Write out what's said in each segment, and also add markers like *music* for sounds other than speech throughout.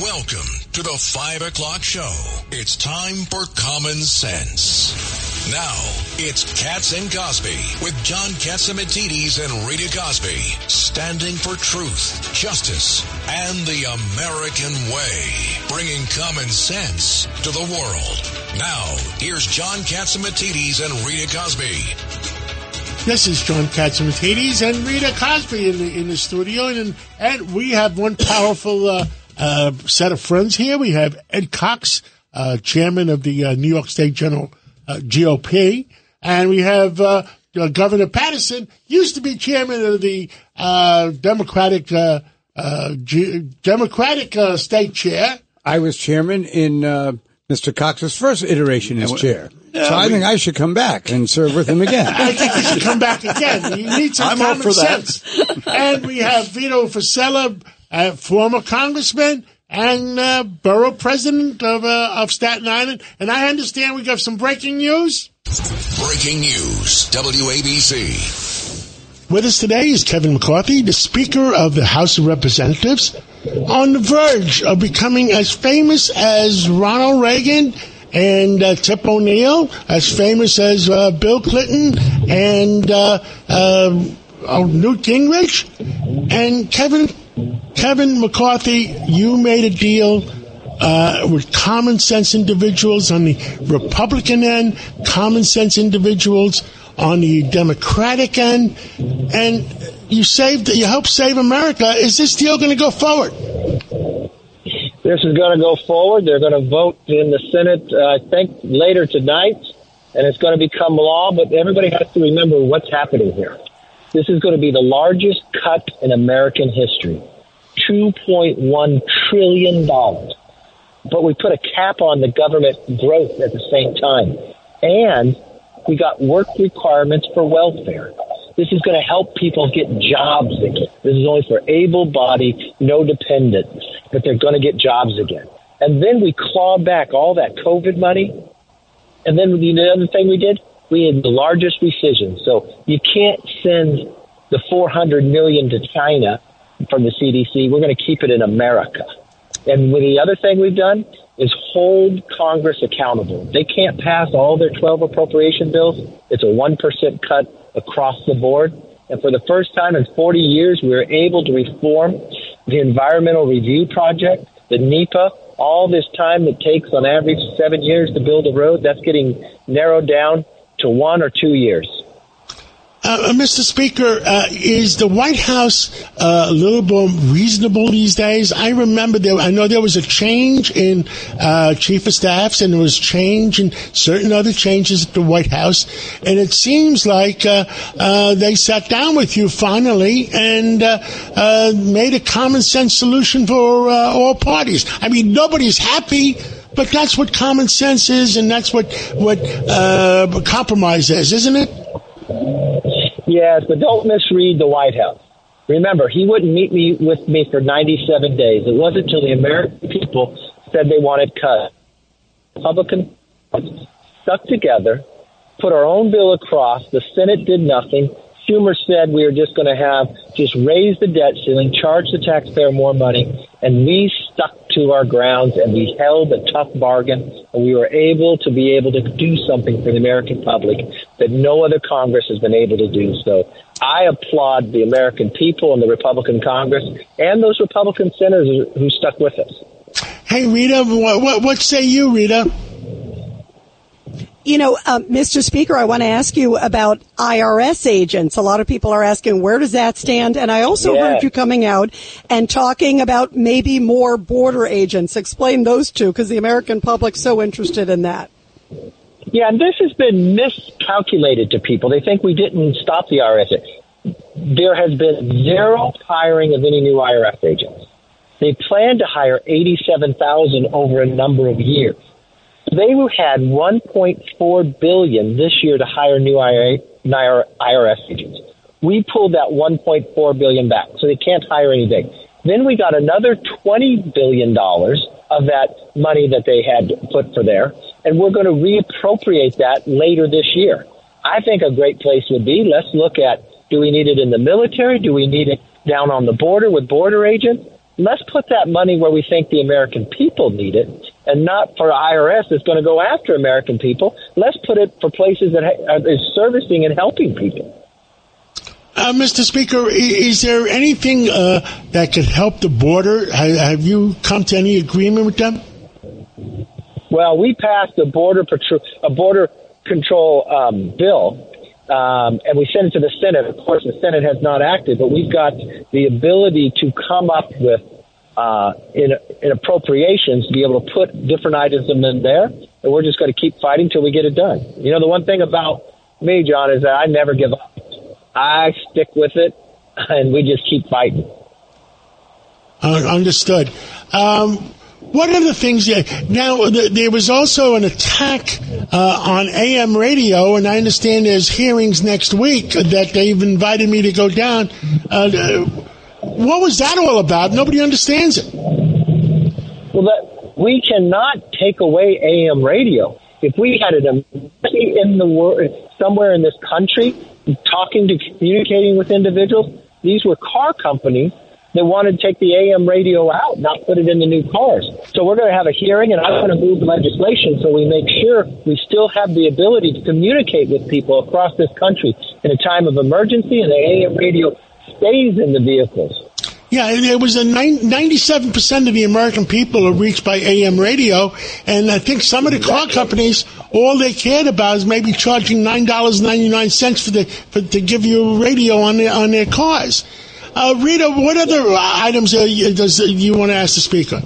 Welcome to the 5 o'clock show. It's time for Common Sense. Now, it's Cats and Cosby with John Catsimatidis and Rita Cosby, standing for truth, justice, and the American way, bringing common sense to the world. Now, here's John Catsimatidis and Rita Cosby. This is John Catsimatidis and Rita Cosby in the in the studio, and and we have one powerful uh, uh, set of friends here. We have Ed Cox, uh, chairman of the uh, New York State General uh, GOP, and we have uh, uh, Governor Paterson, used to be chairman of the uh, Democratic uh, uh, G- Democratic uh, state chair. I was chairman in uh, Mr. Cox's first iteration as chair. so I we- think I should come back and serve with him again. *laughs* I think you should come back again. You need some I'm common for that. sense. and we have Vito Fossella, uh, former congressman and uh, borough president of uh, of Staten Island. And I understand we got some breaking news. Breaking news, WABC. With us today is Kevin McCarthy, the Speaker of the House of Representatives, on the verge of becoming as famous as Ronald Reagan and uh, Tip O'Neill, as famous as uh, Bill Clinton and uh, uh, oh, Newt Gingrich. And Kevin, Kevin McCarthy, you made a deal uh, with common sense individuals on the Republican end, common sense individuals on the Democratic end, and you saved, you helped save America. Is this deal going to go forward? This is going to go forward. They're going to vote in the Senate, uh, I think, later tonight, and it's going to become law. But everybody has to remember what's happening here. This is going to be the largest cut in American history $2.1 trillion. But we put a cap on the government growth at the same time. And we got work requirements for welfare. This is going to help people get jobs again. This is only for able bodied, no dependents, but they're going to get jobs again. And then we claw back all that COVID money. And then the other thing we did, we had the largest rescission. So you can't send the 400 million to China from the CDC. We're going to keep it in America. And the other thing we've done is hold Congress accountable. They can't pass all their 12 appropriation bills. It's a 1% cut across the board. And for the first time in 40 years, we were able to reform the Environmental Review Project, the NEPA, all this time it takes on average seven years to build a road. That's getting narrowed down to one or two years. Uh, Mr. Speaker, uh, is the White House uh, a little more reasonable these days? I remember there. I know there was a change in uh, chief of staffs, and there was change in certain other changes at the White House, and it seems like uh, uh, they sat down with you finally and uh, uh, made a common sense solution for uh, all parties. I mean, nobody's happy. But that's what common sense is, and that's what what uh, compromise is, isn't it? Yes, but don't misread the White House. Remember, he wouldn't meet me with me for 97 days. It wasn't until the American people said they wanted cuts. Republicans stuck together, put our own bill across. The Senate did nothing. Schumer said we were just going to have just raise the debt ceiling, charge the taxpayer more money, and we stuck to our grounds and we held a tough bargain and we were able to be able to do something for the American public that no other Congress has been able to do. So I applaud the American people and the Republican Congress and those Republican senators who stuck with us. Hey, Rita, what, what, what say you, Rita? You know, uh, Mr. Speaker, I want to ask you about IRS agents. A lot of people are asking where does that stand? And I also Yeah. heard you coming out and talking about maybe more border agents. Explain those two because the American public's so interested in that. Yeah, and this has been miscalculated to people. They think we didn't stop the IRS. There has been zero hiring of any new IRS agents. They plan to hire 87,000 over a number of years. They had 1.4 billion this year to hire new IRS agents. We pulled that 1.4 billion back, so they can't hire anything. Then we got another 20 billion dollars of that money that they had put for there, and we're going to reappropriate that later this year. I think a great place would be let's look at do we need it in the military? Do we need it down on the border with border agents? Let's put that money where we think the American people need it and not for IRS that's going to go after American people. Let's put it for places that ha- servicing and helping people. Uh, Mr. Speaker, is there anything uh, that could help the border? Have you come to any agreement with them? Well, we passed a border patrol, a border control um, bill, um, and we sent it to the Senate. Of course, the Senate has not acted, but we've got the ability to come up with uh, in, in appropriations to be able to put different items in there, and we're just going to keep fighting till we get it done. You know, the one thing about me, John, is that I never give up. I stick with it, and we just keep fighting. Uh, understood. Um, what are the things? Now, there was also an attack uh, on AM radio, and I understand there's hearings next week that they've invited me to go down. Uh, what was that all about? Nobody understands it. Well, that, we cannot take away AM radio. If we had an in the world, somewhere in this country, talking to communicating with individuals, these were car companies that wanted to take the AM radio out, not put it in the new cars. So we're going to have a hearing, and I'm going to move legislation so we make sure we still have the ability to communicate with people across this country in a time of emergency, and the AM radio stays in the vehicles. Yeah, it was a 97% of the American people are reached by AM radio, and I think some of the car companies, all they cared about is maybe charging $9.99 for the, for, to give you a radio on their, on their cars. Uh, Rita, what other items uh, does you want to ask the speaker?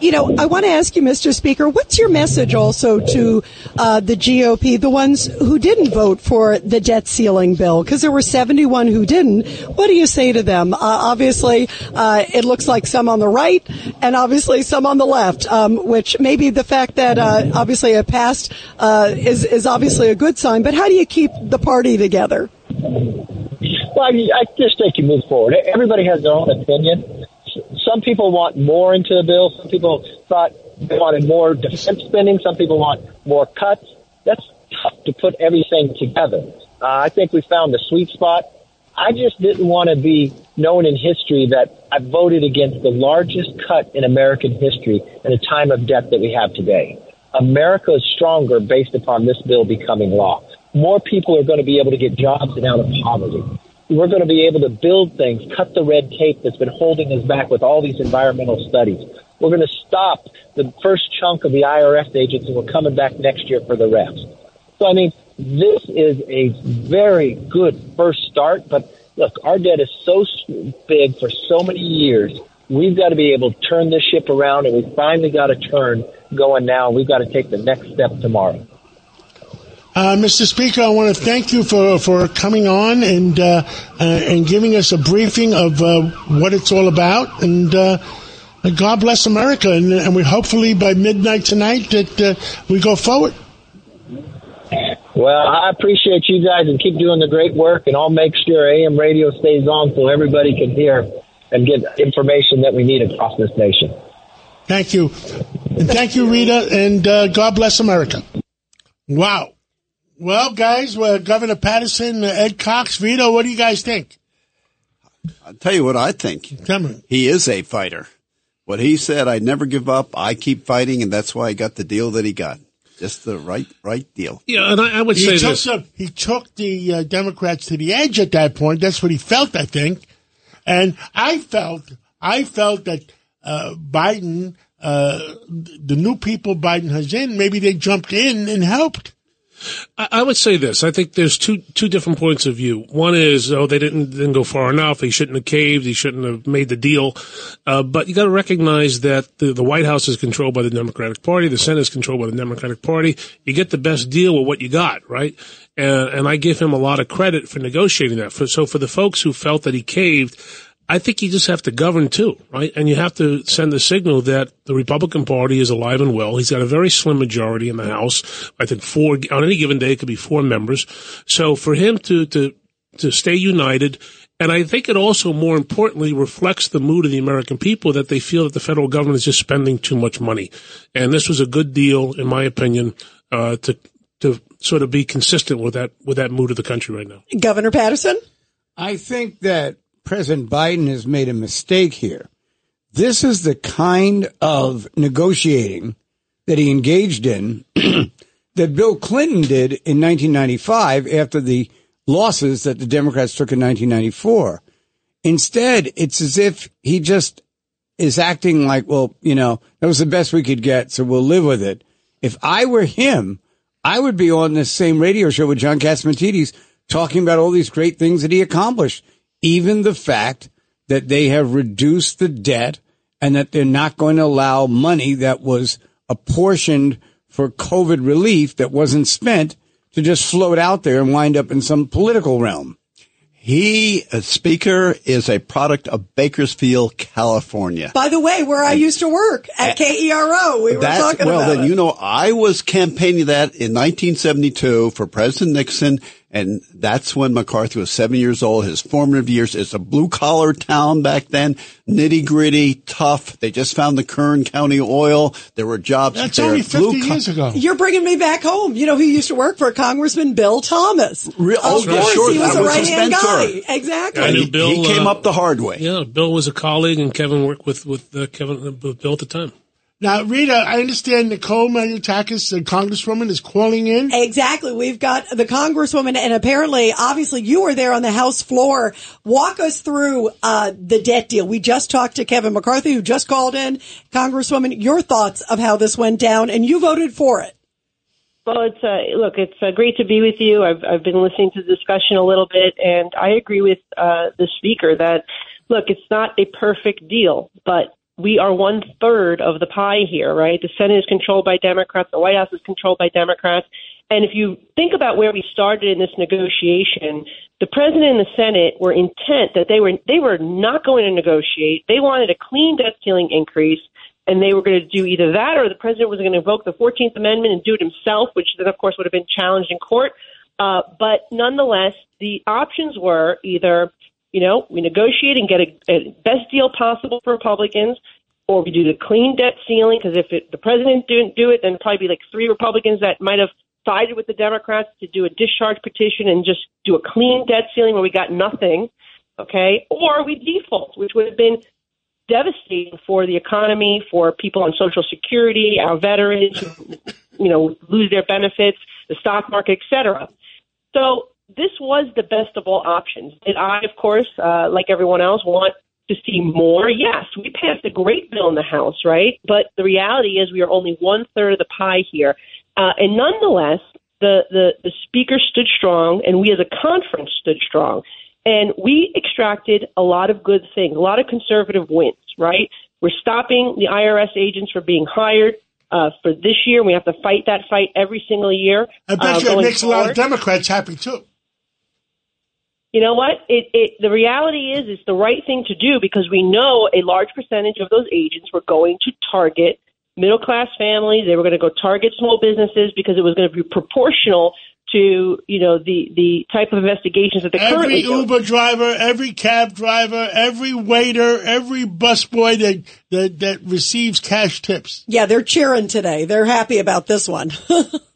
You know, I want to ask you, Mr. Speaker, what's your message also to uh, the GOP, the ones who didn't vote for the debt ceiling bill? Because there were 71 who didn't. What do you say to them? Uh, obviously, uh, it looks like some on the right and obviously some on the left, um, which maybe the fact that uh, obviously it passed uh, is, is obviously a good sign. But how do you keep the party together? Well, I, I just think you move forward. Everybody has their own opinion some people want more into the bill. Some people thought they wanted more defense spending. Some people want more cuts. That's tough to put everything together. Uh, I think we found the sweet spot. I just didn't want to be known in history that I voted against the largest cut in American history in a time of debt that we have today. America is stronger based upon this bill becoming law. More people are going to be able to get jobs and out of poverty we're going to be able to build things, cut the red tape that's been holding us back with all these environmental studies. We're going to stop the first chunk of the IRS agents and we're coming back next year for the rest. So, I mean, this is a very good first start, but look, our debt is so big for so many years. We've got to be able to turn this ship around and we finally got a turn going now. We've got to take the next step tomorrow. Uh, Mr. Speaker, I want to thank you for, for coming on and uh, uh, and giving us a briefing of uh, what it's all about. And uh, God bless America. And, and, we hopefully by midnight tonight that uh, we go forward. Well, I appreciate you guys and keep doing the great work. And I'll make sure AM radio stays on so everybody can hear and get information that we need across this nation. Thank you. And thank you, Rita. And God bless America. Wow. Well, guys, well, Governor Paterson, uh, Ed Cox, Vito, what do you guys think? I'll tell you what I think. Tell me. He is a fighter. What he said, I never give up. I keep fighting, and that's why I got the deal that he got. Just the right, right deal. Yeah, and I, I would he say this: the, he took the uh, Democrats to the edge at that point. That's what he felt, I think, and I felt, I felt that uh, Biden, uh, the new people Biden has in, maybe they jumped in and helped. I would say this. I think there's two two different points of view. One is, oh, they didn't didn't go far enough. He shouldn't have caved. He shouldn't have made the deal. Uh, but you got to recognize that the, the White House is controlled by the Democratic Party. The Senate is controlled by the Democratic Party. You get the best deal with what you got, right? And and I give him a lot of credit for negotiating that. For, so for the folks who felt that he caved, I think you just have to govern too, right? And you have to send the signal that the Republican Party is alive and well. He's got a very slim majority in the House. I think four on any given day it could be four members. So for him to to to stay united, and I think it also more importantly reflects the mood of the American people that they feel that the federal government is just spending too much money. And this was a good deal, in my opinion, uh, to to sort of be consistent with that with that mood of the country right now. Governor Paterson, I think that President Biden has made a mistake here. this is the kind of negotiating that he engaged in *clears throat* that Bill Clinton did in 1995 after the losses that the Democrats took in 1994. Instead, it's as if he just is acting like, well, you know, that was the best we could get, so we'll live with it. If I were him, I would be on this same radio show with John Catsimatidis talking about all these great things that he accomplished. Even the fact that they have reduced the debt and that they're not going to allow money that was apportioned for COVID relief that wasn't spent to just float out there and wind up in some political realm. He, a speaker, is a product of Bakersfield, California. By the way, where I used to work at KERO, we were That's, talking well, about then it. you know I was campaigning that in 1972 for President Nixon, and that's when McCarthy was seven years old. His formative years. It's a blue collar town back then, nitty gritty, tough. They just found the Kern County oil. There were jobs That's there. only 50 Blue co- years ago. You're bringing me back home. You know who used to work for Congressman Bill Thomas. Re- oh, of yeah, course, sure, he was that a right hand guy. Exactly. I knew He, Bill, he came uh, up the hard way. Yeah, Bill was a colleague, and Kevin worked with with uh, Kevin uh, with Bill at the time. Now, Rita, I understand Nicole Malliotakis, the congresswoman, is calling in. Exactly. We've got the congresswoman and apparently, obviously you were there on the House floor. Walk us through, uh, the debt deal. We just talked to Kevin McCarthy who just called in. Congresswoman, your thoughts of how this went down and you voted for it. Well, it's uh, look, it's uh, great to be with you. I've I've been listening to the discussion a little bit, and I agree with uh, the speaker that look, it's not a perfect deal, but we are one third of the pie here, right? The Senate is controlled by Democrats, the White House is controlled by Democrats, and if you think about where we started in this negotiation, the president and the Senate were intent that they were they were not going to negotiate. They wanted a clean debt ceiling increase and they were going to do either that or the president was going to invoke the 14th Amendment and do it himself, which then, of course, would have been challenged in court. Uh, but nonetheless, the options were either, you know, we negotiate and get a, a best deal possible for Republicans, or we do the clean debt ceiling, because if it, the president didn't do it, then probably be like three Republicans that might have sided with the Democrats to do a discharge petition and just do a clean debt ceiling where we got nothing, okay? Or we default, which would have been devastating for the economy, for people on Social Security, our veterans, you know, lose their benefits, the stock market, et cetera. So this was the best of all options. Did I, of course, uh, like everyone else, want to see more? Yes, we passed a great bill in the House, right? But the reality is we are only one third of the pie here. Uh, and nonetheless, the, the, the speaker stood strong, and we as a conference stood strong. And we extracted a lot of good things, a lot of conservative wins, right? We're stopping the IRS agents from being hired uh, for this year. We have to fight that fight every single year. I bet uh, you it makes a lot of Democrats happy too. You know what? It, it, the reality is, it's the right thing to do because we know a large percentage of those agents were going to target middle class families. They were going to go target small businesses because it was going to be proportional to you know the the type of investigations that they Every currently do. Uber driver, every cab driver, every waiter, every busboy that, that that receives cash tips. Yeah, they're cheering today. They're happy about this one. *laughs*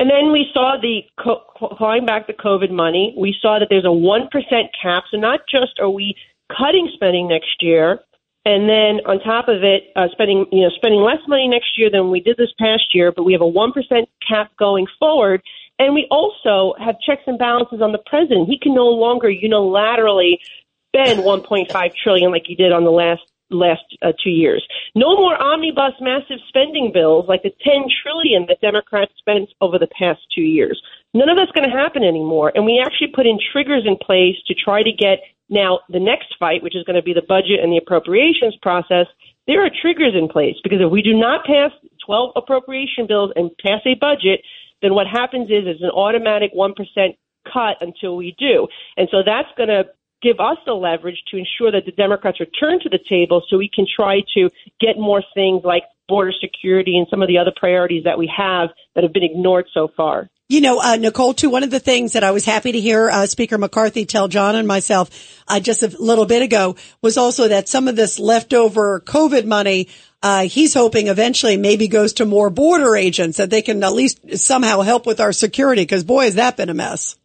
And then we saw the clawing back the COVID money. We saw that there's a one percent cap. So not just are we cutting spending next year, and then on top of it, uh, spending you know spending less money next year than we did this past year, but we have a one percent cap going forward. And we also have checks and balances on the president. He can no longer unilaterally spend 1.5 trillion like he did on the last last uh, two years. No more omnibus massive spending bills like the 10 trillion that Democrats spent over the past two years. None of that's going to happen anymore. And we actually put in triggers in place to try to get now the next fight, which is going to be the budget and the appropriations process. There are triggers in place because if we do not pass 12 appropriation bills and pass a budget, then what happens is it's an automatic 1% cut until we do. And so that's going to give us the leverage to ensure that the Democrats return to the table so we can try to get more things like border security and some of the other priorities that we have that have been ignored so far. You know, uh, Nicole, too, one of the things that I was happy to hear uh, Speaker McCarthy tell John and myself uh, just a little bit ago was also that some of this leftover COVID money, uh, he's hoping eventually maybe goes to more border agents that they can at least somehow help with our security because boy, has that been a mess.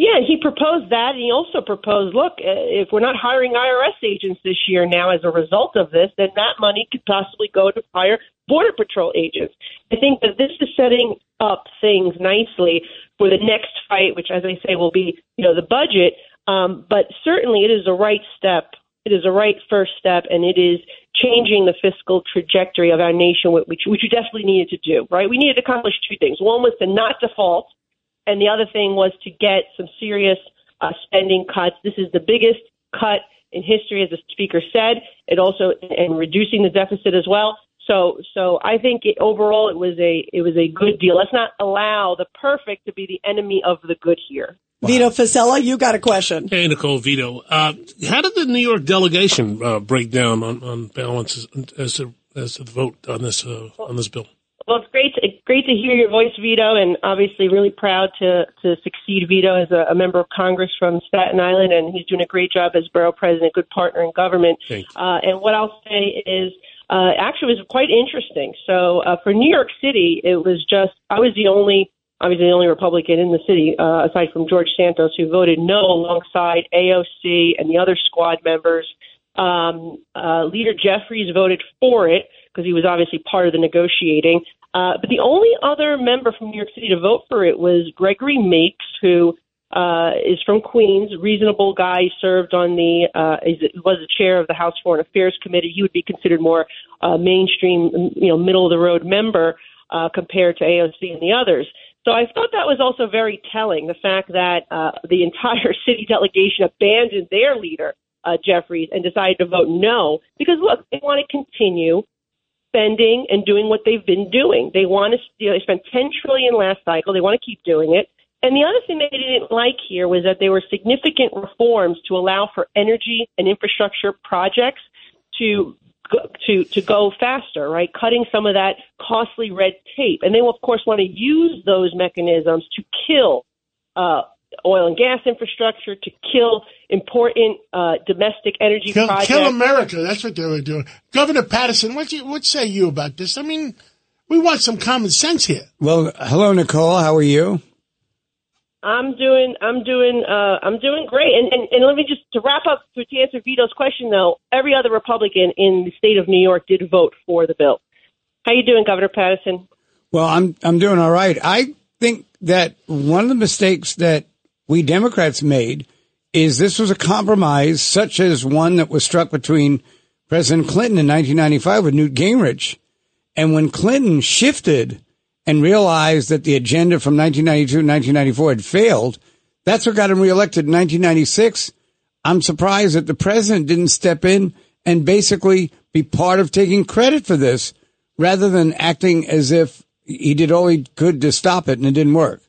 Yeah, he proposed that, and he also proposed, look, uh, if we're not hiring IRS agents this year now as a result of this, then that money could possibly go to hire Border Patrol agents. I think that this is setting up things nicely for the next fight, which, as I say, will be, you know, the budget. Um, but certainly, it is a right step. It is a right first step, and it is changing the fiscal trajectory of our nation, which which we definitely needed to do. Right? We needed to accomplish two things. One was to not default and the other thing was to get some serious uh, spending cuts. This is the biggest cut in history, as the speaker said. It also and reducing the deficit as well. So, so I think it, overall it was a it was a good deal. Let's not allow the perfect to be the enemy of the good here. Wow. Vito Fossella, you got a question. Hey, Nicole Vito. Uh, how did the New York delegation uh, break down on, on balance as, as, to, as to the vote on this uh, on this bill? Well, it's great to, great to hear your voice, Vito, and obviously really proud to, to succeed Vito as a, a member of Congress from Staten Island, and he's doing a great job as borough president, good partner in government. Uh, and what I'll say is, uh, actually, it was quite interesting. So uh, for New York City, it was just I was the only, obviously the only Republican in the city, uh, aside from George Santos, who voted no alongside AOC and the other squad members. Um, uh, Leader Jeffries voted for it because he was obviously part of the negotiating. Uh, but the only other member from New York City to vote for it was Gregory Meeks, who uh, is from Queens, reasonable guy, served on the, uh, was the chair of the House Foreign Affairs Committee. He would be considered more uh, mainstream, you know, middle of the road member uh, compared to AOC and the others. So I thought that was also very telling, the fact that uh, the entire *laughs* city delegation abandoned their leader, uh, Jeffries, and decided to vote no because, look, they want to continue spending and doing what they've been doing. They want to, you know, they spent 10 trillion last cycle. They want to keep doing it. And the other thing they didn't like here was that there were significant reforms to allow for energy and infrastructure projects to to to go faster, right? Cutting some of that costly red tape, and they will of course want to use those mechanisms to kill uh, oil and gas infrastructure, to kill important uh, domestic energy kill, projects. Kill America. That's what they were doing. Governor Paterson, what you, what say you about this? I mean, we want some common sense here. Well, hello, Nicole. How are you? I'm doing, I'm doing, uh, I'm doing great. And, and and let me just to wrap up to answer Vito's question though. Every other Republican in the state of New York did vote for the bill. How you doing, Governor Paterson? Well, I'm I'm doing all right. I think that one of the mistakes that we Democrats made is this was a compromise such as one that was struck between President Clinton in 1995 with Newt Gingrich. And when Clinton shifted and realized that the agenda from 1992 and 1994 had failed, that's what got him reelected in 1996. I'm surprised that the president didn't step in and basically be part of taking credit for this rather than acting as if he did all he could to stop it and it didn't work.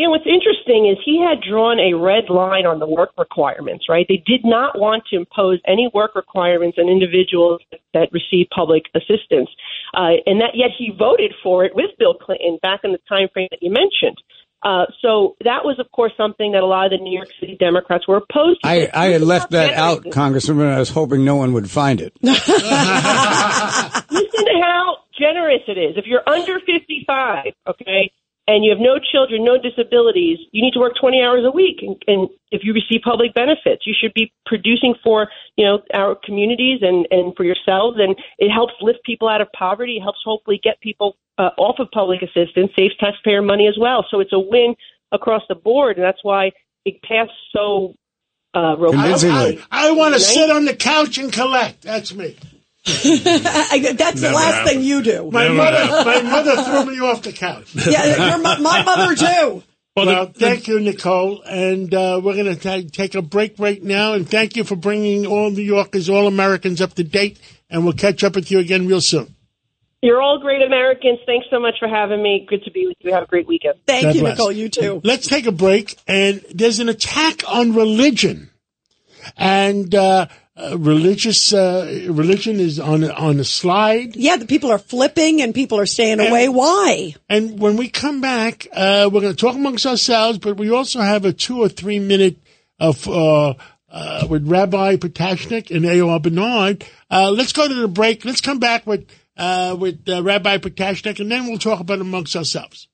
You know, what's interesting is he had drawn a red line on the work requirements, right? They did not want to impose any work requirements on individuals that receive public assistance. Uh, and that yet he voted for it with Bill Clinton back in the time frame that you mentioned. Uh, so that was, of course, something that a lot of the New York City Democrats were opposed to. I, I had left that out, Congresswoman. I was hoping no one would find it. *laughs* Listen to how generous it is. If you're under 55, okay, and you have no children, no disabilities, you need to work 20 hours a week. And, and if you receive public benefits, you should be producing for, you know, our communities and, and for yourselves. And it helps lift people out of poverty. It helps hopefully get people uh, off of public assistance, saves taxpayer money as well. So it's a win across the board. And that's why it passed so uh, I, I, I want to sit on the couch and collect. That's me. *laughs* That's the last happened. thing you do. My Never mother, happened. my mother threw me off the couch. *laughs* Yeah, your, my mother too. Well, Well, the- the- thank you, Nicole. And uh, we're going to take a break right now. And thank you for bringing all New Yorkers, all Americans up to date. And we'll catch up with you again real soon. You're all great Americans. Thanks so much for having me. Good to be with you. Have a great weekend. Thank God you, bless. Nicole. You too. Let's take a break. And there's an attack on religion. And uh, uh, religious uh, religion is on on a slide. Yeah, the people are flipping and people are staying away. Why? And when we come back, uh, we're going to talk amongst ourselves, but we also have a two or three minute of uh, uh, with Rabbi Potashnik and A.R. Bernard. Uh, let's go to the break. Let's come back with uh, with uh, Rabbi Potashnik, and then we'll talk about amongst ourselves.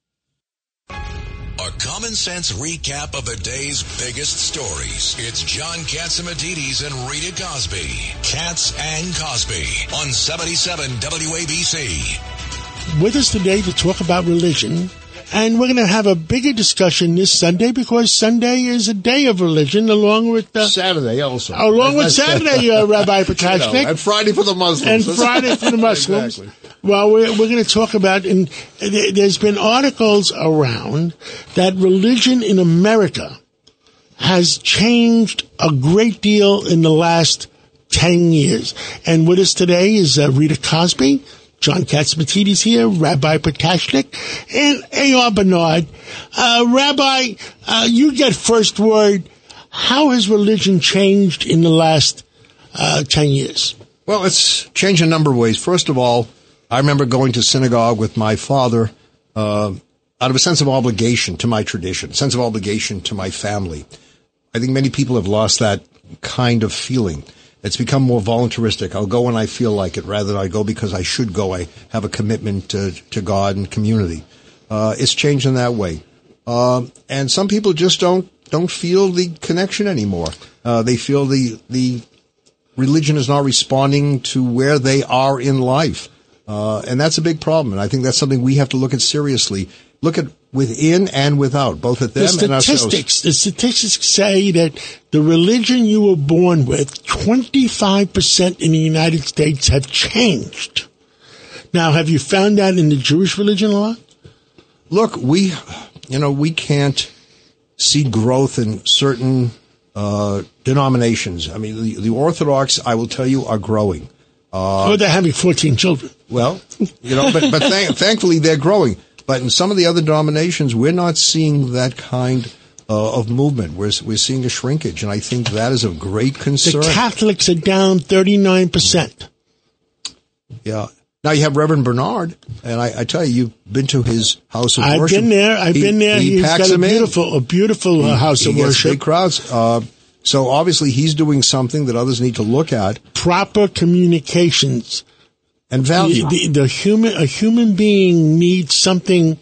A common sense recap of the day's biggest stories. It's John Catsimatidis and Rita Cosby. Cats and Cosby on 77 WABC. With us today to talk about religion. And we're going to have a bigger discussion this Sunday because Sunday is a day of religion along with uh, Saturday also. along with Saturday, uh, Rabbi *laughs* You know, Potashnik. and Friday for the Muslims. and Friday for the Muslims. Exactly. Well, we're, we're going to talk about, and there- there's been articles around that religion in America has changed a great deal in the last 10 years. And with us today is uh, Rita Cosby, John Catsimatidis here, Rabbi Potashnik, and A.R. Bernard. Uh, Rabbi, uh, you get first word. How has religion changed in the last uh, 10 years? Well, it's changed a number of ways. First of all, I remember going to synagogue with my father uh, out of a sense of obligation to my tradition, sense of obligation to my family. I think many people have lost that kind of feeling. It's become more voluntaristic. I'll go when I feel like it rather than I go because I should go. I have a commitment to, to God and community. Uh, it's changed in that way. Um, and some people just don't don't feel the connection anymore. Uh, they feel the the religion is not responding to where they are in life. Uh, and that's a big problem. And I think that's something we have to look at seriously. Look at within and without, both at them the statistics, the statistics say that the religion you were born with, 25% in the United States have changed. Now, have you found that in the Jewish religion a lot? Look, we, you know, we can't see growth in certain uh, denominations. I mean, the, the Orthodox, I will tell you, are growing. Uh, or they're having 14 children. Well, you know, but but thank, thankfully they're growing. But in some of the other denominations, we're not seeing that kind uh, of movement. We're we're seeing a shrinkage, and I think that is of great concern. The. Catholics are down 39%. yeah. Now you have Reverend Bernard, and I, I tell you, you've been to his house of worship. I've been there. I've He- been there. He He's packs got a in. beautiful, a beautiful uh, house he of worship. big crowds. Uh, so obviously he's doing something that others need to look at Proper communications. And value. The, the, the human, a human being needs something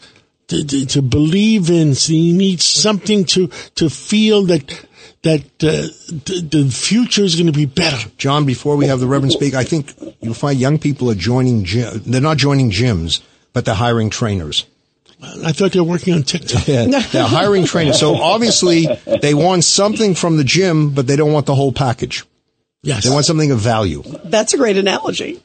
to, to, to believe in. So he needs something to, to feel that, that, uh, the, the future is going to be better. John, before we have the Reverend speak, I think you'll find young people are joining gym. They're not joining gyms, but they're hiring trainers. I thought they were working on TikTok. *laughs* Yeah, they're hiring trainers. So obviously they want something from the gym, but they don't want the whole package. Yes. They want something of value. That's a great analogy.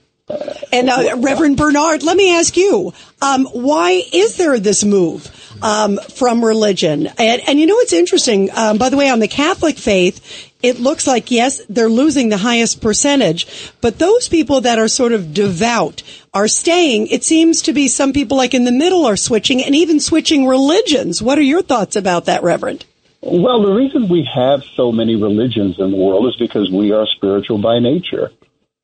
And uh, Reverend Bernard, let me ask you, um, why is there this move um, from religion? And, and you know what's interesting? Um, by the way, on the Catholic faith, it looks like yes, they're losing the highest percentage, but those people that are sort of devout are staying. It seems to be some people like in the middle are switching, and even switching religions. What are your thoughts about that, Reverend? Well, the reason we have so many religions in the world is because we are spiritual by nature.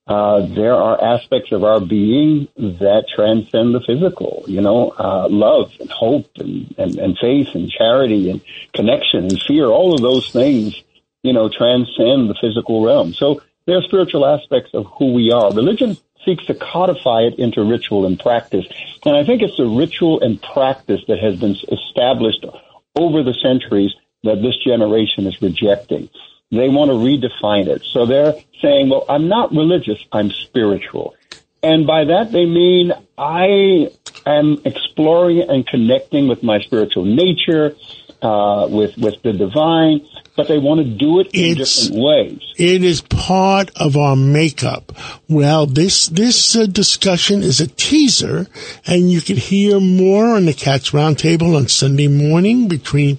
Uh, there are aspects of our being that transcend the physical, you know, uh, love and hope and, and, and faith and charity and connection and fear, all of those things, you know, transcend the physical realm. So there are spiritual aspects of who we are. Religion seeks to codify it into ritual and practice. And I think it's the ritual and practice that has been established over the centuries that this generation is rejecting. They want to redefine it. So they're saying, well, I'm not religious, I'm spiritual. And by that they mean I am exploring and connecting with my spiritual nature, uh, with, with the divine, but they want to do it in It's- different ways. It is part of our makeup. Well, this this uh, discussion is a teaser, and you can hear more on the Cats Roundtable on Sunday morning between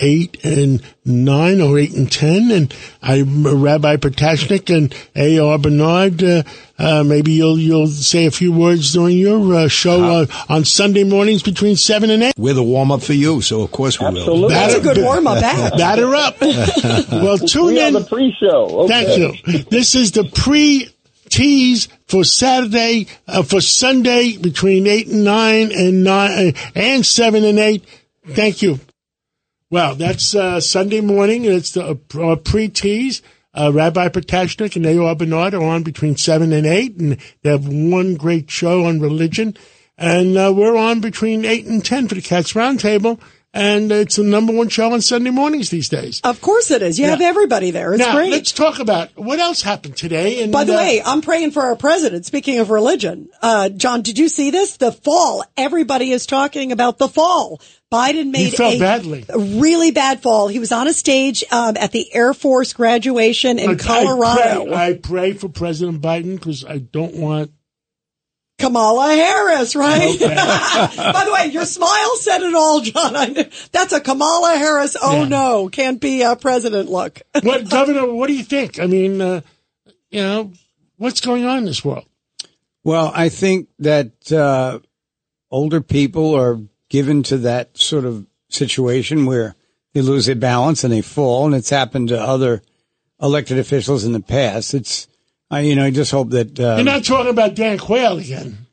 eight and nine, or eight and ten. And I, Rabbi Potashnik and A.R. Bernard, uh, uh, maybe you'll you'll say a few words during your uh, show uh, on Sunday mornings between seven and eight. We're the warm up for you, so of course we will. Absolutely. That's a good warm up act. *laughs* Batter up. *laughs* well, tune We are in. the pre-show. Okay. Thank you. This is the pre tease for Saturday, uh, for Sunday between eight and nine and nine uh, and seven and eight. Thank you. Well, that's uh, Sunday morning. It's the uh, pre tease. Uh, Rabbi Potashnik and A.R. Bernard are on between seven and eight, and they have one great show on religion. And uh, we're on between eight and ten for the Cats Roundtable. and it's the number one show on Sunday mornings these days. Of course it is. You have everybody there. It's now, great. let's talk about what else happened today. And By the uh, way, I'm praying for our president. Speaking of religion, uh, John, did you see this? The fall. Everybody is talking about the fall. Biden made fell a, badly. really bad fall. He was on a stage um, at the Air Force graduation in I- Colorado. I pray, I pray for President Biden because I don't want. Kamala Harris, right? *laughs* By the way, your smile said it all, John. I that's a Kamala Harris. Oh Yeah. no, can't be a president look. *laughs* What, Governor? What do you think? I mean, uh, you know, what's going on in this world? Well, I think that uh, older people are given to that sort of situation where they lose their balance and they fall, and it's happened to other elected officials in the past. It's, I, you know, I just hope that uh, You're not talking about Dan Quayle again.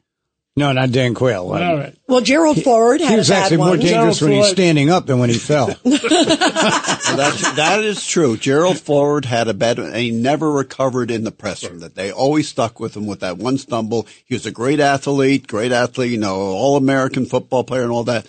No, not Dan Quayle. All right. Well, Gerald Ford had He a was bad actually more one. dangerous when he's standing up than when he fell. *laughs* Well, that's, that is true. Gerald Ford had a bad, and he never recovered in the press room. that. They always stuck with him with that one stumble. He was a great athlete, great athlete, you know, all American football player and all that.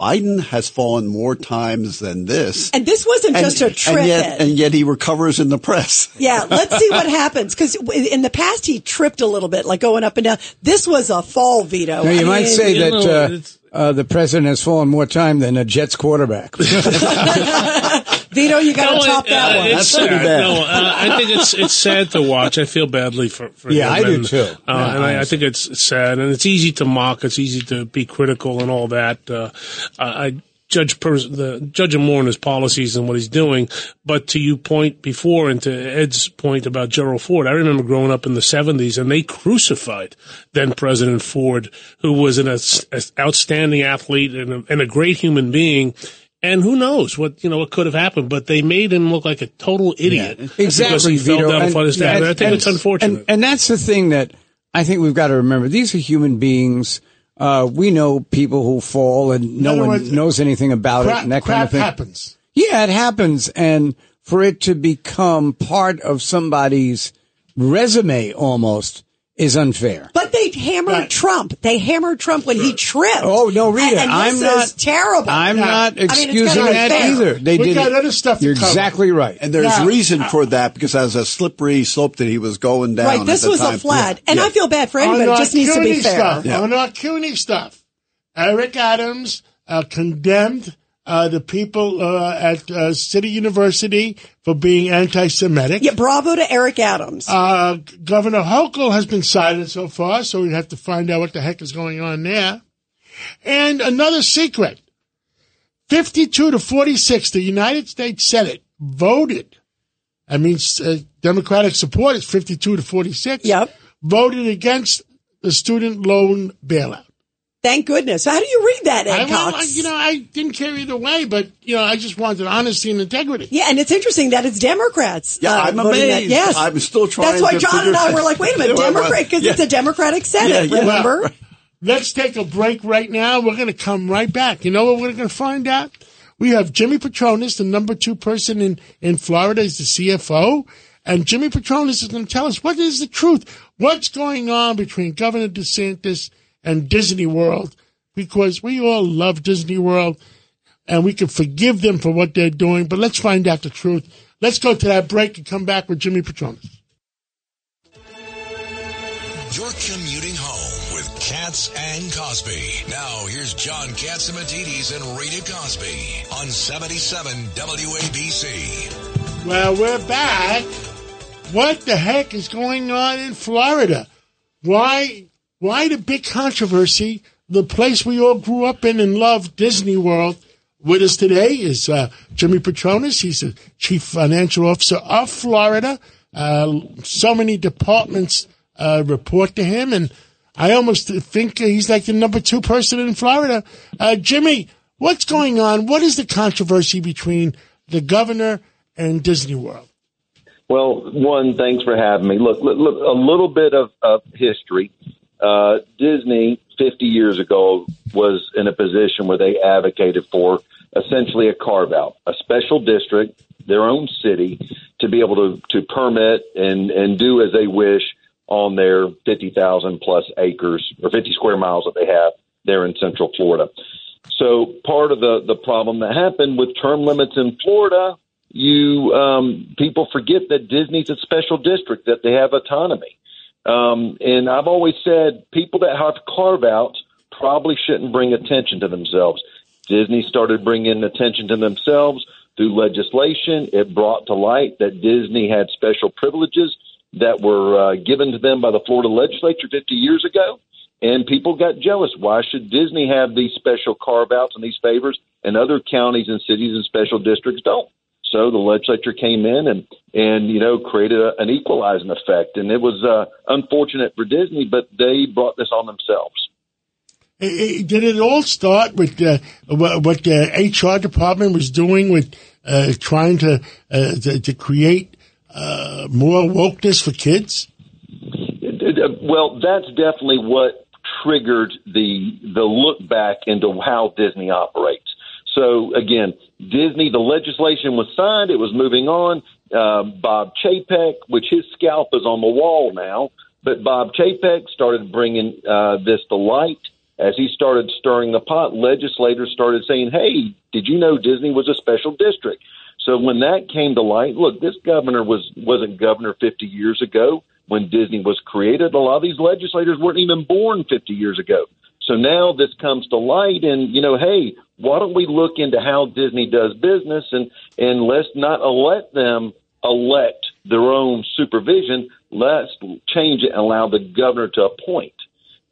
Biden has fallen more times than this. And this wasn't just a trip. And yet, and yet he recovers in the press. Yeah, let's see what happens. Because in the past, he tripped a little bit, like going up and down. This was a fall Vito. Now, you I might mean, say you that uh, uh, the president has fallen more time than a Jets quarterback. *laughs* *laughs* *laughs* Vito, you got to No, top that uh, one. It's That's sad. pretty bad. No, uh, I think it's it's sad to watch. I feel badly for, for Yeah, him I do and, too. Uh, Yeah, and I, I think it's it's sad, and it's easy to mock. It's easy to be critical and all that. Uh, I I judge pers- the judge him more on his policies and what he's doing. But to you point before, and to Ed's point about Gerald Ford, I remember growing up in the '70s, and they crucified then President Ford, who was an as- as outstanding athlete and a, and a great human being. And who knows what you know what could have happened, but they made him look like a total idiot because exactly, he fell down And- on his dad. and- I think and- it's unfortunate. And, and that's the thing that I think we've got to remember. These are human beings. Uh, we know people who fall and no other one words, knows anything about Crap, it and that crap kind of thing. happens. Yeah, it happens. And for it to become part of somebody's resume almost is unfair. But they hammered Right. Trump. They hammered Trump when he tripped. Oh, no, Rita, And, and I'm this not- is terrible. I'm Yeah. not I mean, excusing that fair. either. They We did got it. other stuff You're cover. exactly right. And there's Now, reason for that because as a slippery slope that he was going down. right. at This the was time. a flat. Yeah. And Yeah. I feel bad for anybody. on It just needs to be CUNY fair. Stuff, Yeah. On our CUNY stuff, Eric Adams uh, condemned uh, the people uh, at uh, City University for being anti-Semitic. Yeah, bravo to Eric Adams. Uh, Governor Hochul has been silent so far, so we have to find out what the heck is going on there. And another secret. 52 to 46, the United States Senate voted. I mean, uh, Democratic support is 52 to 46. Yep. Voted against the student loan bailout. Thank goodness. How do you read that, Ed I, Cox? I- you know, I didn't care either way, but, you know, I just wanted honesty and integrity. yeah, and it's interesting that it's Democrats. Yeah, uh, I'm voting that. amazed. Yes, I'm still trying That's why to John figure and I were like, "Wait a minute, *laughs* Democrat," because yeah. it's a Democratic Senate. Yeah, yeah. remember? Let's take a break right now. We're going to come right back. You know what we're going to find out? We have Jimmy Patronis, the number two person in, in Florida, is the CFO. And Jimmy Patronis is going to tell us what is the truth. What's going on between Governor DeSantis and Disney World? Because we all love Disney World and we can forgive them for what they're doing. But let's find out the truth. Let's go to that break and come back with Jimmy Patronis. You're commuting home with Cats and Cosby. Now here's John Catsimatidis and Rita Cosby on 77 WABC. Well, we're back. What the heck is going on in Florida? Why, why the big controversy? The place we all grew up in and loved, Disney World. With us today is uh, Jimmy Patronis. He's the chief financial officer of Florida. Uh, so many departments uh, report to him, and I almost think he's like the number two person in Florida. Uh, Jimmy, what's going on? What is the controversy between the governor and Disney World? Well, one, thanks for having me. Look, look, look a little bit of, of history. Uh, Disney, 50 years ago, was in a position where they advocated for essentially a carve out, a special district, their own city, to be able to, to permit and, and do as they wish on their 50,000 plus acres or 50 square miles that they have there in Central Florida. So part of the the problem that happened with term limits in Florida, you um, people forget that Disney's a special district that they have autonomy. Um, and I've always said people that have carve outs probably shouldn't bring attention to themselves. Disney started bringing attention to themselves through legislation. It brought to light that Disney had special privileges that were uh, given to them by the Florida legislature 50 years ago. And people got jealous. Why should Disney have these special carve outs and these favors and other counties and cities and special districts don't? So the legislature came in and, and you know, created a, an equalizing effect. And it was uh, unfortunate for Disney, but they brought this on themselves. Did it all start with uh, what the HR department was doing with uh, trying to, uh, to, to create uh, more wokeness for kids? Well, that's definitely what triggered the the look back into how Disney operates. So again, Disney, the legislation was signed, it was moving on. Uh, Bob Chapek, which his scalp is on the wall now, but Bob Chapek started bringing uh, this to light. As he started stirring the pot, legislators started saying, "Hey, did you know Disney was a special district?" So when that came to light, look, this governor was wasn't governor 50 years ago when Disney was created. A lot of these legislators weren't even born 50 years ago. So now this comes to light, and you know, hey, why don't we look into how Disney does business, and and let's not let them elect their own supervision. Let's change it and allow the governor to appoint.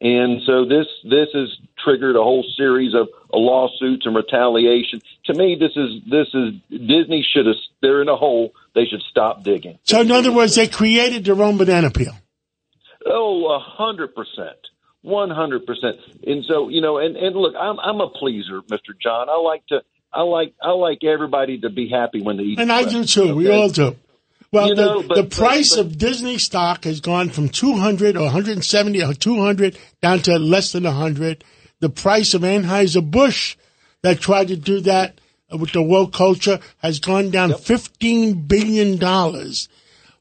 And so this this has triggered a whole series of lawsuits and retaliation. To me, this is this is Disney should have they're in a hole. They should stop digging. So in other words, they created their own banana peel. Oh, a hundred percent. One hundred percent. And so, you know, and, and look, I'm I'm a pleaser, Mr. John. I like to I like I like everybody to be happy when they eat. And I do too. Okay? We all do. Well, you the, know, but, the price but, but, of Disney stock has gone from 200 or 170 or 200 down to less than 100. The price of Anheuser-Busch that tried to do that with the woke culture has gone down yep. $15 billion.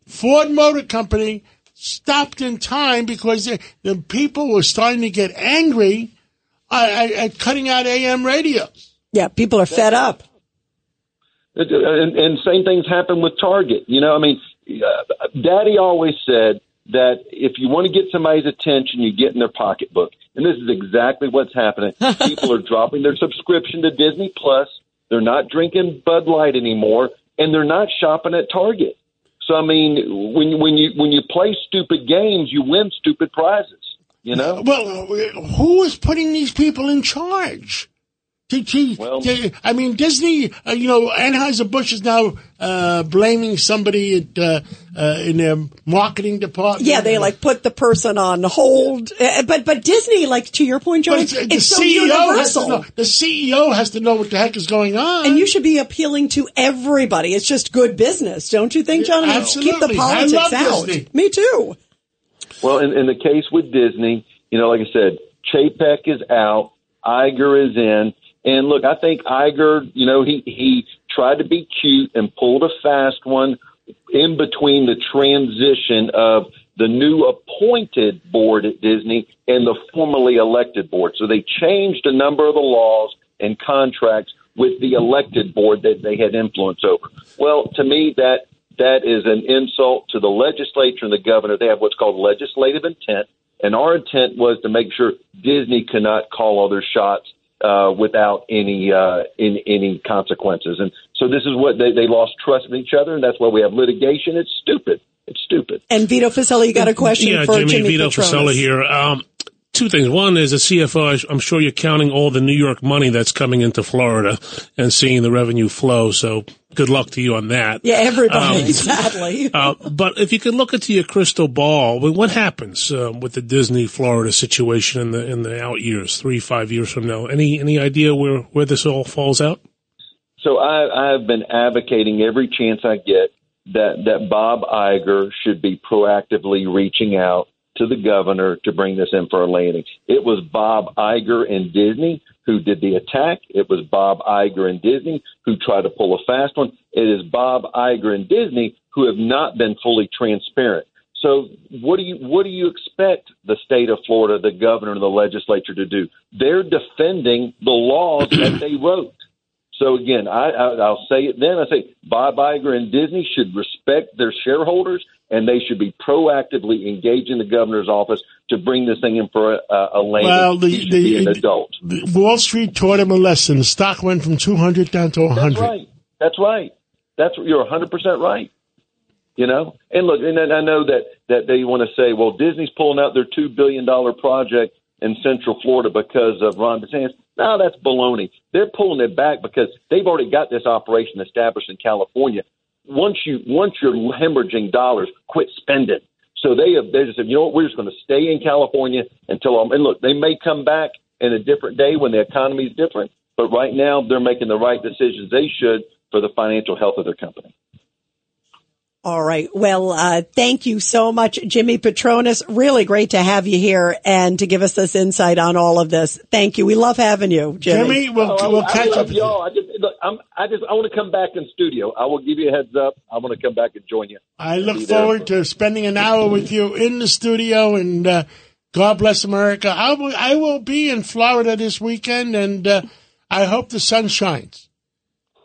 Ford Motor Company stopped in time because the, the people were starting to get angry at, at cutting out AM radios. Yeah, people are fed up. And, and same things happen with Target. You know, I mean, uh, Daddy always said that if you want to get somebody's attention, you get in their pocketbook. And this is exactly what's happening. *laughs* People are dropping their subscription to Disney Plus. They're not drinking Bud Light anymore, and they're not shopping at Target. So I mean, when when you when you play stupid games, you win stupid prizes. You know. Well, who is putting these people in charge? To, to, well, to, I mean, Disney, uh, you know, Anheuser-Busch is now uh, blaming somebody at, uh, uh, in their marketing department. Yeah, they like put the person on hold. Uh, but but Disney, like to your point, John, it's, it's, the so CEO universal. Know, the CEO has to know what the heck is going on. And you should be appealing to everybody. It's just good business, don't you think, John? Absolutely. Keep the politics out. Disney. Me too. Well, in, in the case with Disney, you know, like I said, Chapek is out, Iger is in and look, I think Iger, you know, he he tried to be cute and pulled a fast one in between the transition of the new appointed board at Disney and the formerly elected board. So they changed a number of the laws and contracts with the elected board that they had influence over. Well, to me, that that is an insult to the legislature and the governor. They have what's called legislative intent, and our intent was to make sure Disney cannot call other shots uh, without any uh, in, any consequences. And so this is what they, they lost trust in each other, and that's why we have litigation. It's stupid. It's stupid. And Vito Fossella, you got a question yeah, for Jimmy, Jimmy Vito Patronis. Fossella here. Um, two things. One is a CFO. I'm sure you're counting all the New York money that's coming into Florida and seeing the revenue flow. So good luck to you on that. Yeah, everybody, um, sadly. *laughs* uh, but if you could look into your crystal ball, what happens uh, with the Disney Florida situation in the in the out years, three five years from now? Any any idea where where this all falls out? So I, I've been advocating every chance I get that that Bob Iger should be proactively reaching out to the governor to bring this in for a landing. It was Bob Iger and Disney who did the attack. It was Bob Iger and Disney who tried to pull a fast one. It is Bob Iger and Disney who have not been fully transparent. So what do you what do you expect the state of Florida, the governor, and the legislature to do? They're defending the laws that they wrote. So again, I, I, I'll say it then. I say Bob Iger and Disney should respect their shareholders, and they should be proactively engaging the governor's office to bring this thing in for a, a landing. Well, the, he the, be an adult. the Wall Street taught him a lesson. The stock went from 200 down to 100. That's right. That's right. That's you're 100 percent right. You know, and look, and I know that that they want to say, well, Disney's pulling out their two billion dollar project in Central Florida because of Ron DeSantis. No, that's baloney. They're pulling it back because they've already got this operation established in California. Once you once you're hemorrhaging dollars, quit spending. So they have they just said, you know what, we're just going to stay in California until um, and look, they may come back in a different day when the economy is different, but right now they're making the right decisions they should for the financial health of their company. All right. Well, uh, thank you so much, Jimmy Patronis. Really great to have you here and to give us this insight on all of this. Thank you. We love having you, Jimmy. Jimmy, we'll, Oh, we'll I, catch I up you. y'all. I just, look, I'm, I just, I want to come back in studio. I will give you a heads up. I want to come back and join you. I look Be there. forward to spending an hour with you in the studio, and uh, God bless America. I will, I will be in Florida this weekend, and uh, I hope the sun shines.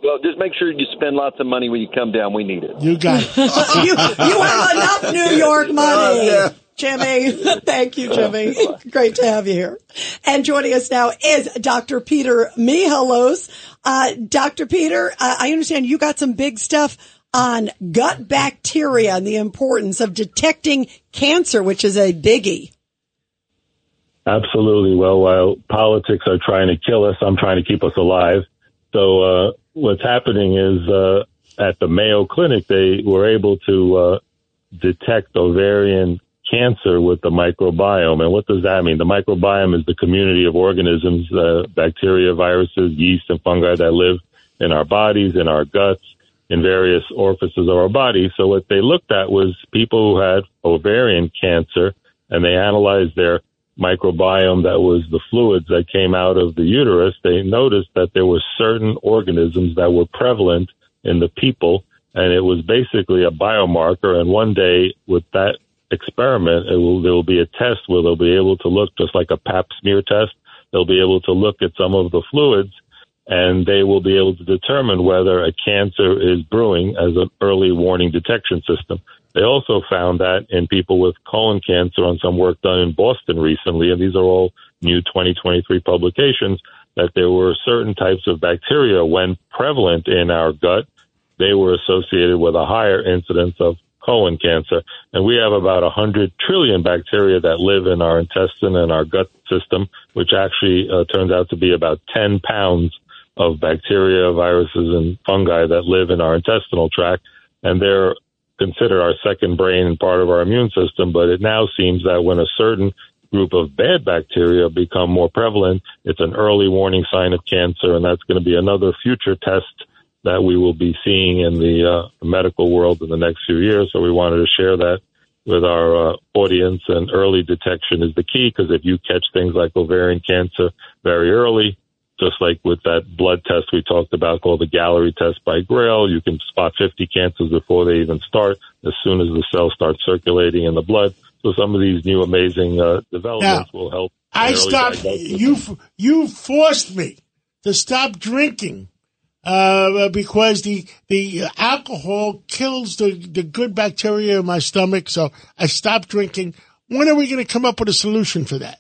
Well, just make sure you spend lots of money when you come down. We need it. You got it. *laughs* you, you have enough New York money. Jimmy, *laughs* thank you, Jimmy. *laughs* Great to have you here. And joining us now is Dr. Peter Mihalos. Uh, Dr. Peter, uh, I understand you got some big stuff on gut bacteria and the importance of detecting cancer, which is a biggie. Absolutely. Well, while politics are trying to kill us, I'm trying to keep us alive. So uh, what's happening is uh, at the Mayo Clinic, they were able to uh, detect ovarian cancer with the microbiome. And what does that mean? The microbiome is the community of organisms, uh, bacteria, viruses, yeast, and fungi that live in our bodies, in our guts, in various orifices of our body. So what they looked at was people who had ovarian cancer, and they analyzed their microbiome that was the fluids that came out of the uterus, they noticed that there were certain organisms that were prevalent in the people, and it was basically a biomarker. And one day, with that experiment, it will, there will be a test where they'll be able to look just like a pap smear test. They'll be able to look at some of the fluids and they will be able to determine whether a cancer is brewing as an early warning detection system. They also found that in people with colon cancer on some work done in Boston recently, and these are all new 2023 publications, that there were certain types of bacteria when prevalent in our gut, they were associated with a higher incidence of colon cancer. And we have about 100 trillion bacteria that live in our intestine and our gut system, which actually uh, turns out to be about 10 pounds of bacteria, viruses, and fungi that live in our intestinal tract. And they're considered our second brain and part of our immune system. But it now seems that when a certain group of bad bacteria become more prevalent, it's an early warning sign of cancer. And that's going to be another future test that we will be seeing in the uh, medical world in the next few years. So we wanted to share that with our uh, audience. And early detection is the key because if you catch things like ovarian cancer very early, just like with that blood test we talked about called the Galleri test by Grail, you can spot 50 cancers before they even start as soon as the cells start circulating in the blood. So some of these new amazing uh, developments will help. I stopped. You you forced me to stop drinking uh, because the the alcohol kills the the good bacteria in my stomach. So I stopped drinking. When are we going to come up with a solution for that?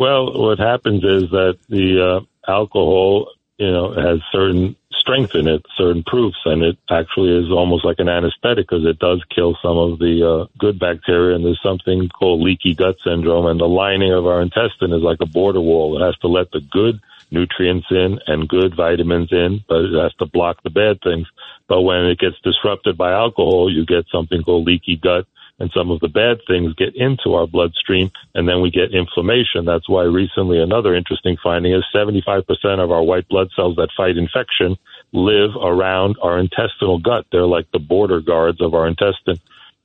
Well, what happens is that the uh, alcohol, you know, has certain strength in it, certain proofs, and it actually is almost like an anesthetic because it does kill some of the uh, good bacteria. And there's something called leaky gut syndrome, and the lining of our intestine is like a border wall. It has to let the good nutrients in and good vitamins in, but it has to block the bad things. But when it gets disrupted by alcohol, you get something called leaky gut and some of the bad things get into our bloodstream and then we get inflammation. That's why recently another interesting finding is 75% of our white blood cells that fight infection live around our intestinal gut. They're like the border guards of our intestine.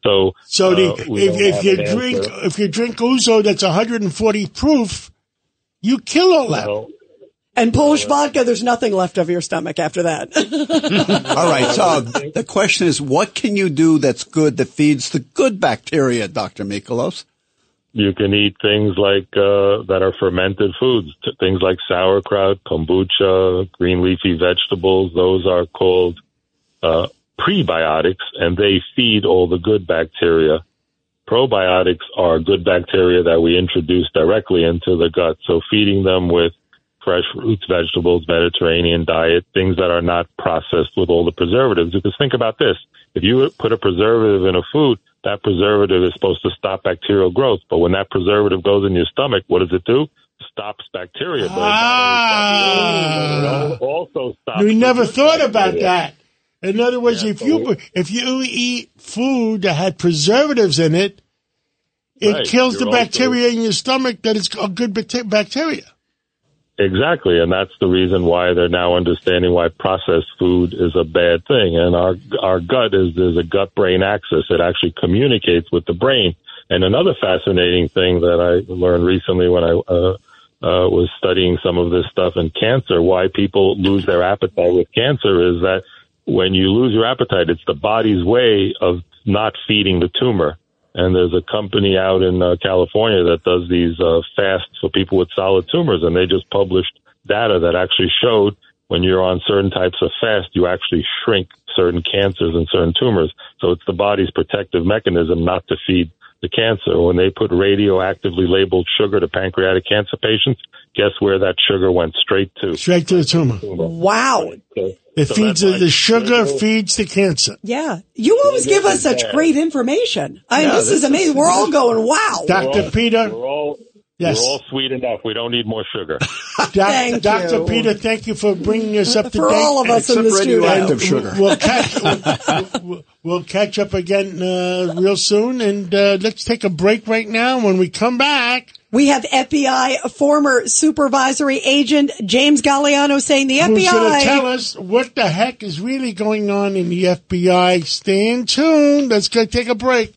So, So the, uh, if, if you an answer. drink if you drink ouzo that's 140 proof, you kill all that. Well, And Polish vodka, there's nothing left of your stomach after that. *laughs* All right. So the question is, what can you do that's good that feeds the good bacteria, Dr. Mihalos? You can eat things like uh, that are fermented foods, t- things like sauerkraut, kombucha, green leafy vegetables. Those are called uh, prebiotics, and they feed all the good bacteria. Probiotics are good bacteria that we introduce directly into the gut. So feeding them with fresh fruits, vegetables, Mediterranean diet, things that are not processed with all the preservatives. Because think about this. If you put a preservative in a food, that preservative is supposed to stop bacterial growth. But when that preservative goes in your stomach, what does it do? Stops bacteria. But Ah. also stops. We never thought about that. In other words, if you if you eat food that had preservatives in it, it Right. kills the You're also- bacteria in your stomach that is a good bacteria. Exactly, and that's the reason why they're now understanding why processed food is a bad thing. And our our gut is there's a gut brain axis. It actually communicates with the brain. And another fascinating thing that I learned recently when I uh, uh, was studying some of this stuff in cancer, why people lose their appetite with cancer is that when you lose your appetite, it's the body's way of not feeding the tumor. And there's a company out in uh, California that does these uh, fasts for people with solid tumors, and they just published data that actually showed when you're on certain types of fast, you actually shrink certain cancers and certain tumors. So it's the body's protective mechanism not to feed the cancer. When they put radioactively labeled sugar to pancreatic cancer patients, guess where that sugar went straight to? Straight to the tumor. wow. It So feeds the, why the sugar sugar- feeds the cancer. Yeah. You always give us such great information. I mean, Yeah, this, this is amazing. We're all going, wow. Dr. Peter, We're all, Yes. we're all sweet enough. We don't need more sugar. *laughs* Doc, Thank Dr. you. Peter, thank you for bringing us up to date. For date. all of us in the Except studio. radioactive sugar. We'll catch, we'll, we'll- we'll catch up again uh, real soon, and uh, let's take a break right now. When we come back, We have FBI former supervisory agent James Gagliano saying the who's going to tell us what the heck is really going on in the FBI? Stay tuned. Let's go take a break.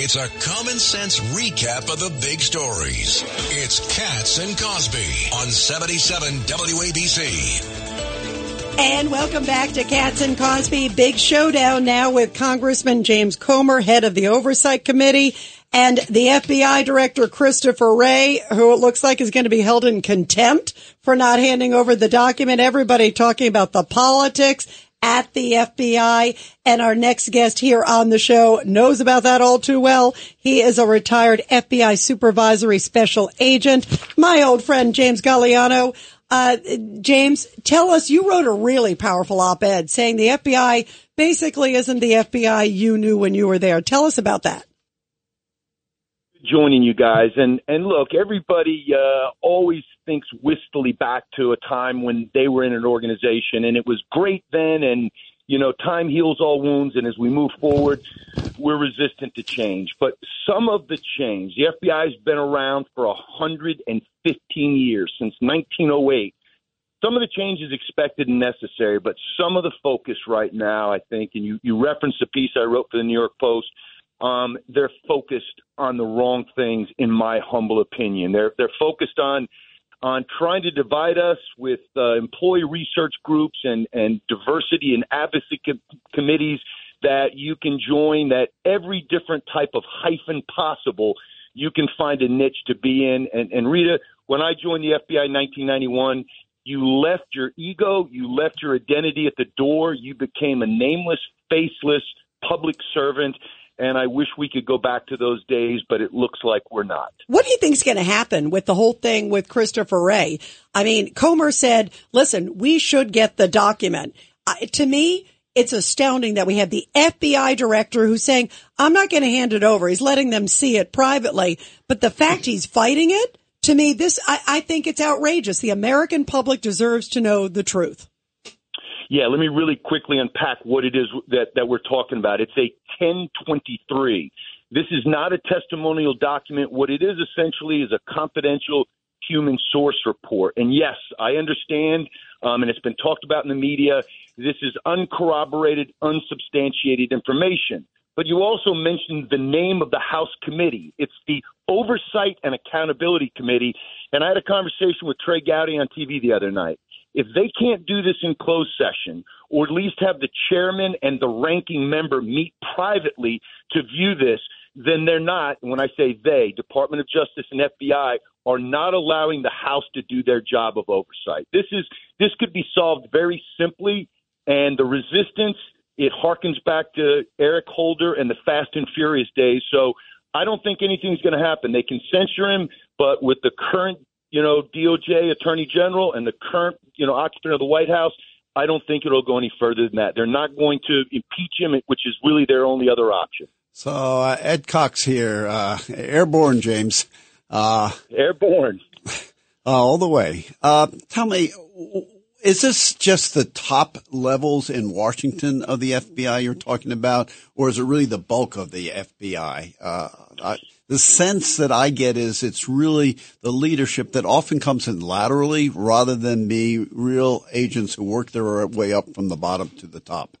It's a common sense recap of the big stories. It's Cats and Cosby on 77 WABC. And welcome back to Cats and Cosby. Big showdown now with Congressman James Comer, head of the Oversight Committee, and the FBI Director Christopher Wray, who it looks like is going to be held in contempt for not handing over the document. Everybody talking about the politics at the FBI. And our next guest here on the show knows about that all too well. He is a retired FBI supervisory special agent. My old friend James Gagliano. Uh, James, tell us, you wrote a really powerful op-ed saying the FBI basically isn't the FBI you knew when you were there. Tell us about that. joining you guys. And and look, everybody uh, always thinks wistfully back to a time when they were in an organization and it was great then. And you know, time heals all wounds. And as we move forward, we're resistant to change. But some of the change, the FBI has been around for 115 years since 1908. Some of the change is expected and necessary, but some of the focus right now, I think, and you, you referenced a piece I wrote for the New York Post um, they're focused on the wrong things, in my humble opinion. They're they're focused on on trying to divide us with uh, employee research groups and and diversity and advocacy com- committees that you can join. That every different type of hyphen possible, you can find a niche to be in. And, and Rita, when I joined the FBI in 1991. You left your ego, you left your identity at the door. You became a nameless, faceless public servant and I wish we could go back to those days, but it looks like we're not. What do you think's going to happen with the whole thing with Christopher Wray? I mean, Comer said, listen, we should get the document. To me, it's astounding that we have the FBI director who's saying, I'm not going to hand it over. He's letting them see it privately. But the fact he's fighting it, to me, this, I, I think it's outrageous. The American public deserves to know the truth. Yeah, let me really quickly unpack what it is that, that we're talking about. It's a 1023. This is not a testimonial document. What it is essentially is a confidential human source report. And yes, I understand, um, and it's been talked about in the media, this is uncorroborated, unsubstantiated information. but you also mentioned the name of the House committee. It's the Oversight and Accountability Committee. And I had a conversation with Trey Gowdy on TV the other night. If they can't do this in closed session, or at least have the chairman and the ranking member meet privately to view this, then they're not, when I say they, Department of Justice and FBI, are not allowing the House to do their job of oversight. This is this could be solved very simply, and the resistance it harkens back to Eric Holder and the Fast and Furious days. So I don't think anything's going to happen. They can censure him, but with the current, you know, DOJ Attorney General and the current, you know, occupant of the White House, I don't think it'll go any further than that. They're not going to impeach him, which is really their only other option. So uh, Ed Cox here, uh, airborne, James. Uh, airborne. *laughs* all the way. Uh, tell me, is this just the top levels in Washington of the FBI you're talking about, or is it really the bulk of the FBI? Uh, I, the sense that I get is it's really the leadership that often comes in laterally rather than be real agents who work their way up from the bottom to the top.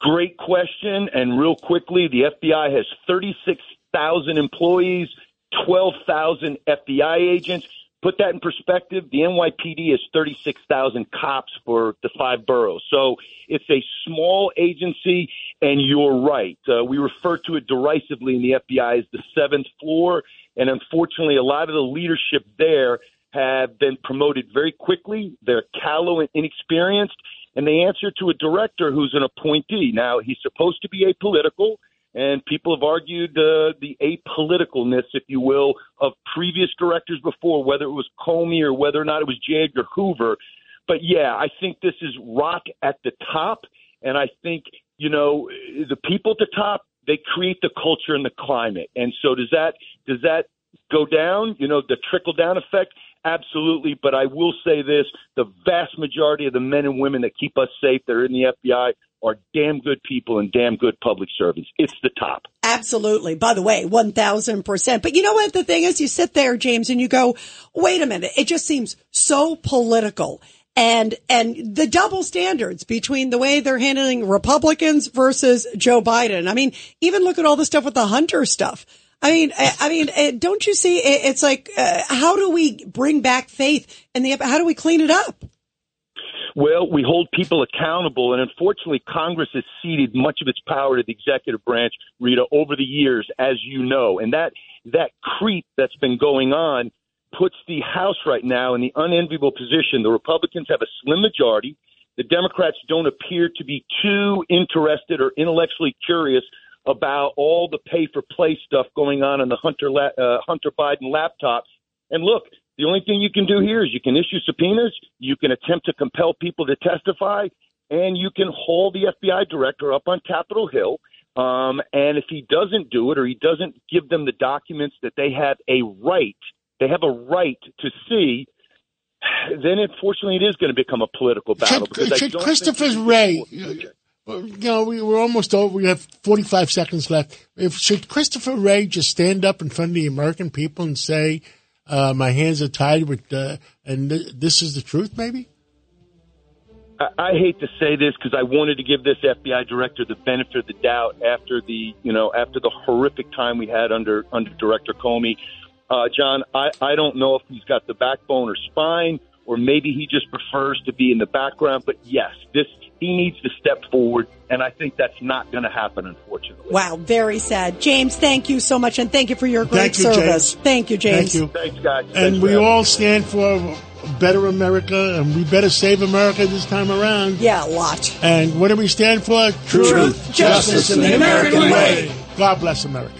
Great question. And real quickly, the FBI has 36,000 employees, 12,000 FBI agents. Put that in perspective. The NYPD is 36,000 cops for the five boroughs. So it's a small agency, and you're right. Uh, we refer to it derisively in the FBI as the seventh floor. And unfortunately, a lot of the leadership there have been promoted very quickly. They're callow and inexperienced, and they answer to a director who's an appointee. Now, he's supposed to be apolitical and people have argued uh, the apoliticalness, if you will, of previous directors before, whether it was Comey or whether or not it was J. Edgar Hoover. But yeah, I think this is rock at the top, and I think you know the people at the top they create the culture and the climate, and so does that does that go down? You know, the trickle down effect. Absolutely, but I will say this: the vast majority of the men and women that keep us safe, they're in the FBI, are damn good people and damn good public servants. It's the top. Absolutely. By the way, 1000%. But you know what the thing is? You sit there, James, and you go, wait a minute. It just seems so political. And, and the double standards between the way they're handling Republicans versus Joe Biden. I mean, even look at all the stuff with the Hunter stuff. I mean, I, I mean, eh, don't you see? It's like, uh, how do we bring back faith in the, how do we clean it up? Well, we hold people accountable, and unfortunately, Congress has ceded much of its power to the executive branch, Rita, over the years, as you know, and that that creep that's been going on puts the House right now in the unenviable position. The Republicans have a slim majority. The Democrats don't appear to be too interested or intellectually curious about all the pay for play stuff going on in the Hunter uh, Hunter Biden laptops. And look, the only thing you can do here is you can issue subpoenas, you can attempt to compel people to testify, and you can haul the FBI director up on Capitol Hill. Um, and if he doesn't do it or he doesn't give them the documents that they have a right, they have a right to see, then unfortunately it is going to become a political battle. Should, should Christopher Wray, you know, we, we're almost over. We have 45 seconds left. If should Christopher Wray just stand up in front of the American people and say, uh, my hands are tied with, uh, and th- this is the truth, maybe? I, I hate to say this because I wanted to give this FBI director the benefit of the doubt after the, you know, after the horrific time we had under under Director Comey. Uh, John, I, I don't know if he's got the backbone or spine, or maybe he just prefers to be in the background. But yes, this he needs to step forward, and I think that's not going to happen, unfortunately. Wow, very sad. James, thank you so much, and thank you for your great Thank you, service. James. Thank you, James. Thank you. Thanks, guys. And Thanks we for all stand for a better America, and we better save America this time around. Yeah, a lot. And what do we stand for? Truth, justice, and the American way. God bless America.